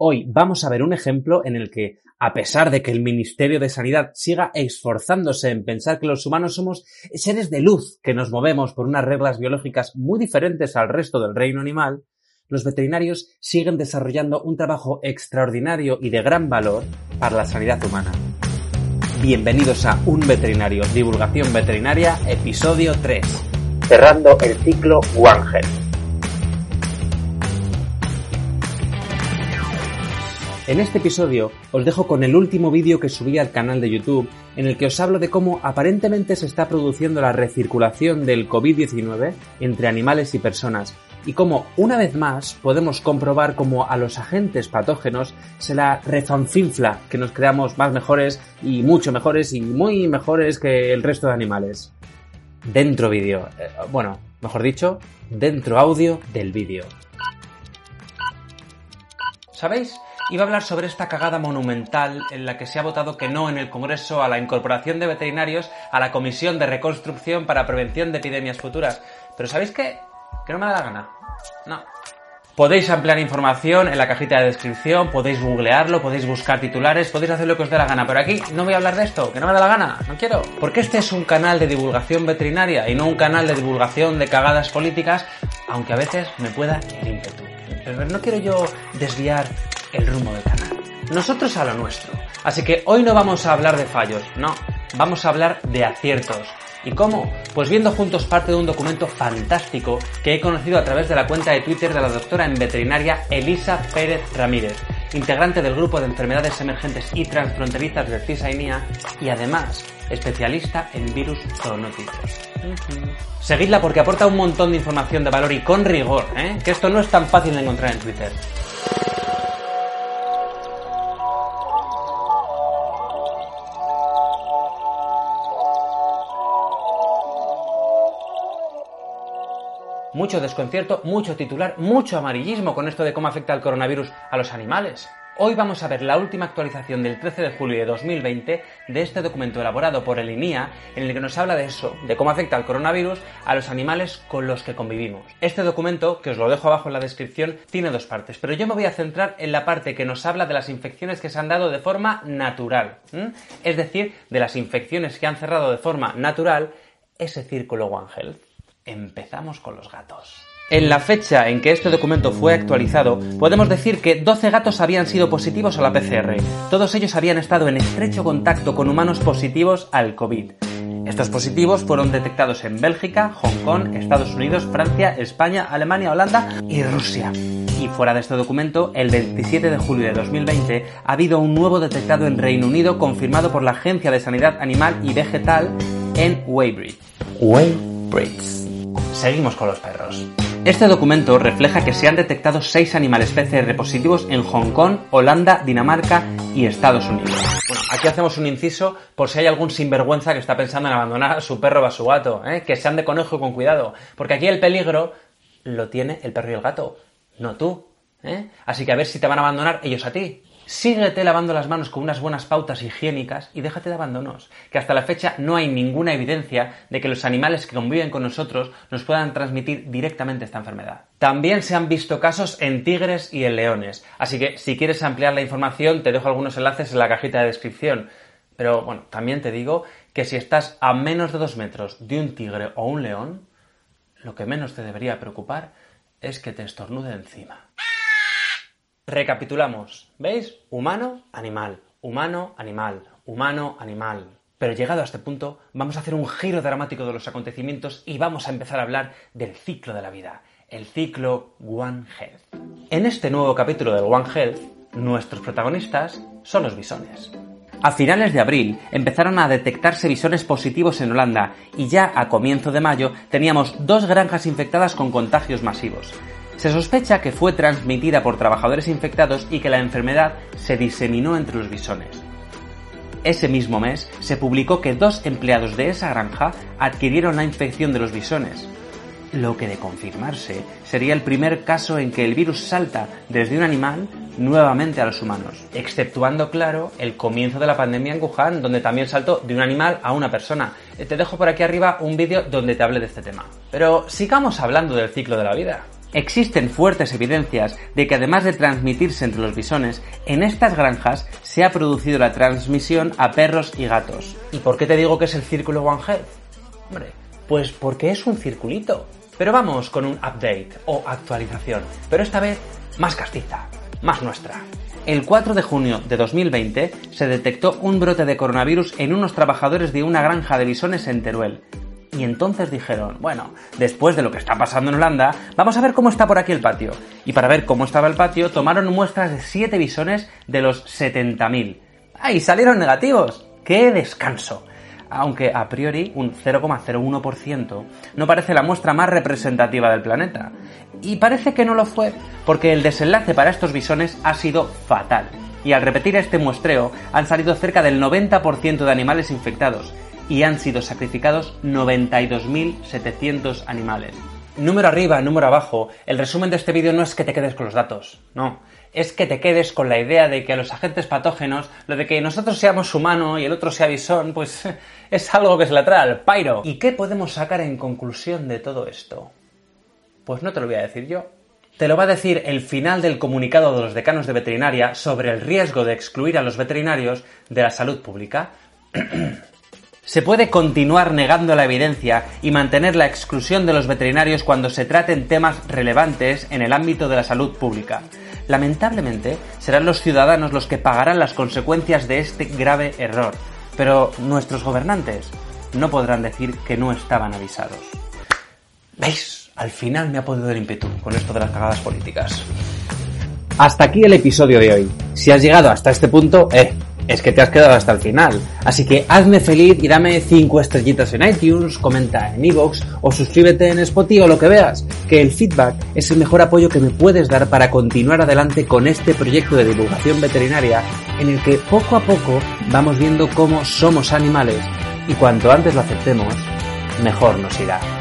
Hoy vamos a ver un ejemplo en el que, a pesar de que el Ministerio de Sanidad siga esforzándose en pensar que los humanos somos seres de luz que nos movemos por unas reglas biológicas muy diferentes al resto del reino animal, los veterinarios siguen desarrollando un trabajo extraordinario y de gran valor para la sanidad humana. Bienvenidos a Un Veterinario, Divulgación Veterinaria, episodio 3. Cerrando el ciclo One Health. En este episodio os dejo con el último vídeo que subí al canal de YouTube en el que os hablo de cómo aparentemente se está produciendo la recirculación del COVID-19 entre animales y personas y cómo una vez más podemos comprobar cómo a los agentes patógenos se la refanfinfla que nos creamos más mejores y mucho mejores y muy mejores que el resto de animales. Dentro vídeo, eh, bueno, mejor dicho, dentro audio del vídeo. ¿Sabéis? Iba a hablar sobre esta cagada monumental en la que se ha votado que no en el Congreso a la incorporación de veterinarios a la Comisión de Reconstrucción para Prevención de Epidemias Futuras. Pero ¿sabéis qué? Que no me da la gana. No. Podéis ampliar información en la cajita de descripción, podéis googlearlo, podéis buscar titulares, podéis hacer lo que os dé la gana, pero aquí no voy a hablar de esto, que no me da la gana, no quiero. Porque este es un canal de divulgación veterinaria y no un canal de divulgación de cagadas políticas, aunque a veces me pueda el ímpetu. Pero no quiero yo desviar el rumbo del canal. Nosotros a lo nuestro. Así que hoy no vamos a hablar de fallos, no, vamos a hablar de aciertos. ¿Y cómo? Pues viendo juntos parte de un documento fantástico que he conocido a través de la cuenta de Twitter de la doctora en veterinaria Elisa Pérez Ramírez, integrante del grupo de enfermedades emergentes y transfronterizas de CISAINIA y además especialista en virus zoonóticos. Seguidla porque aporta un montón de información de valor y con rigor, ¿eh? que esto no es tan fácil de encontrar en Twitter. Mucho desconcierto, mucho titular, mucho amarillismo con esto de cómo afecta el coronavirus a los animales. Hoy vamos a ver la última actualización del 13 de julio de 2020 de este documento elaborado por el INIA en el que nos habla de eso, de cómo afecta el coronavirus a los animales con los que convivimos. Este documento, que os lo dejo abajo en la descripción, tiene dos partes, pero yo me voy a centrar en la parte que nos habla de las infecciones que se han dado de forma natural, es decir, de las infecciones que han cerrado de forma natural ese círculo One Health. Empezamos con los gatos. En la fecha en que este documento fue actualizado, podemos decir que 12 gatos habían sido positivos a la PCR. Todos ellos habían estado en estrecho contacto con humanos positivos al COVID. Estos positivos fueron detectados en Bélgica, Hong Kong, Estados Unidos, Francia, España, Alemania, Holanda y Rusia. Y fuera de este documento, el 27 de julio de 2020 ha habido un nuevo detectado en Reino Unido confirmado por la Agencia de Sanidad Animal y Vegetal en Weybridge. Weybridge. Seguimos con los perros. Este documento refleja que se han detectado seis animales PCR positivos en Hong Kong, Holanda, Dinamarca y Estados Unidos. Bueno, aquí hacemos un inciso por si hay algún sinvergüenza que está pensando en abandonar a su perro o a su gato, ¿eh? que sean de conejo con cuidado, porque aquí el peligro lo tiene el perro y el gato, no tú. ¿eh? Así que a ver si te van a abandonar ellos a ti. Síguete lavando las manos con unas buenas pautas higiénicas y déjate de abandonos, que hasta la fecha no hay ninguna evidencia de que los animales que conviven con nosotros nos puedan transmitir directamente esta enfermedad. También se han visto casos en tigres y en leones, así que si quieres ampliar la información te dejo algunos enlaces en la cajita de descripción. Pero bueno, también te digo que si estás a menos de dos metros de un tigre o un león, lo que menos te debería preocupar es que te estornude encima. Recapitulamos. ¿Veis? Humano, animal. Humano, animal. Humano, animal. Pero llegado a este punto, vamos a hacer un giro dramático de los acontecimientos y vamos a empezar a hablar del ciclo de la vida, el ciclo One Health. En este nuevo capítulo del One Health, nuestros protagonistas son los bisones. A finales de abril empezaron a detectarse bisones positivos en Holanda y ya a comienzo de mayo teníamos dos granjas infectadas con contagios masivos. Se sospecha que fue transmitida por trabajadores infectados y que la enfermedad se diseminó entre los bisones. Ese mismo mes se publicó que dos empleados de esa granja adquirieron la infección de los bisones, lo que de confirmarse sería el primer caso en que el virus salta desde un animal nuevamente a los humanos, exceptuando, claro, el comienzo de la pandemia en Wuhan, donde también saltó de un animal a una persona. Eh, te dejo por aquí arriba un vídeo donde te hable de este tema. Pero sigamos hablando del ciclo de la vida. Existen fuertes evidencias de que además de transmitirse entre los bisones, en estas granjas se ha producido la transmisión a perros y gatos. ¿Y por qué te digo que es el círculo One Health? Hombre, pues porque es un circulito. Pero vamos con un update o actualización, pero esta vez más castiza, más nuestra. El 4 de junio de 2020 se detectó un brote de coronavirus en unos trabajadores de una granja de bisones en Teruel. Y entonces dijeron, bueno, después de lo que está pasando en Holanda, vamos a ver cómo está por aquí el patio. Y para ver cómo estaba el patio, tomaron muestras de 7 bisones de los 70.000. ¡Ay, salieron negativos! ¡Qué descanso! aunque a priori un 0,01% no parece la muestra más representativa del planeta. Y parece que no lo fue, porque el desenlace para estos bisones ha sido fatal. Y al repetir este muestreo han salido cerca del 90% de animales infectados y han sido sacrificados 92.700 animales. Número arriba, número abajo, el resumen de este vídeo no es que te quedes con los datos, no, es que te quedes con la idea de que a los agentes patógenos, lo de que nosotros seamos humano y el otro sea bisón, pues es algo que se la trae al pairo. ¿Y qué podemos sacar en conclusión de todo esto? Pues no te lo voy a decir yo. Te lo va a decir el final del comunicado de los decanos de veterinaria sobre el riesgo de excluir a los veterinarios de la salud pública. Se puede continuar negando la evidencia y mantener la exclusión de los veterinarios cuando se traten temas relevantes en el ámbito de la salud pública. Lamentablemente, serán los ciudadanos los que pagarán las consecuencias de este grave error, pero nuestros gobernantes no podrán decir que no estaban avisados. ¿Veis? Al final me ha podido el ímpetu con esto de las cagadas políticas. Hasta aquí el episodio de hoy. Si has llegado hasta este punto, eh, es que te has quedado hasta el final. Así que hazme feliz y dame 5 estrellitas en iTunes, comenta en iVoox o suscríbete en Spotify o lo que veas, que el feedback es el mejor apoyo que me puedes dar para continuar adelante con este proyecto de divulgación veterinaria en el que poco a poco vamos viendo cómo somos animales y cuanto antes lo aceptemos, mejor nos irá.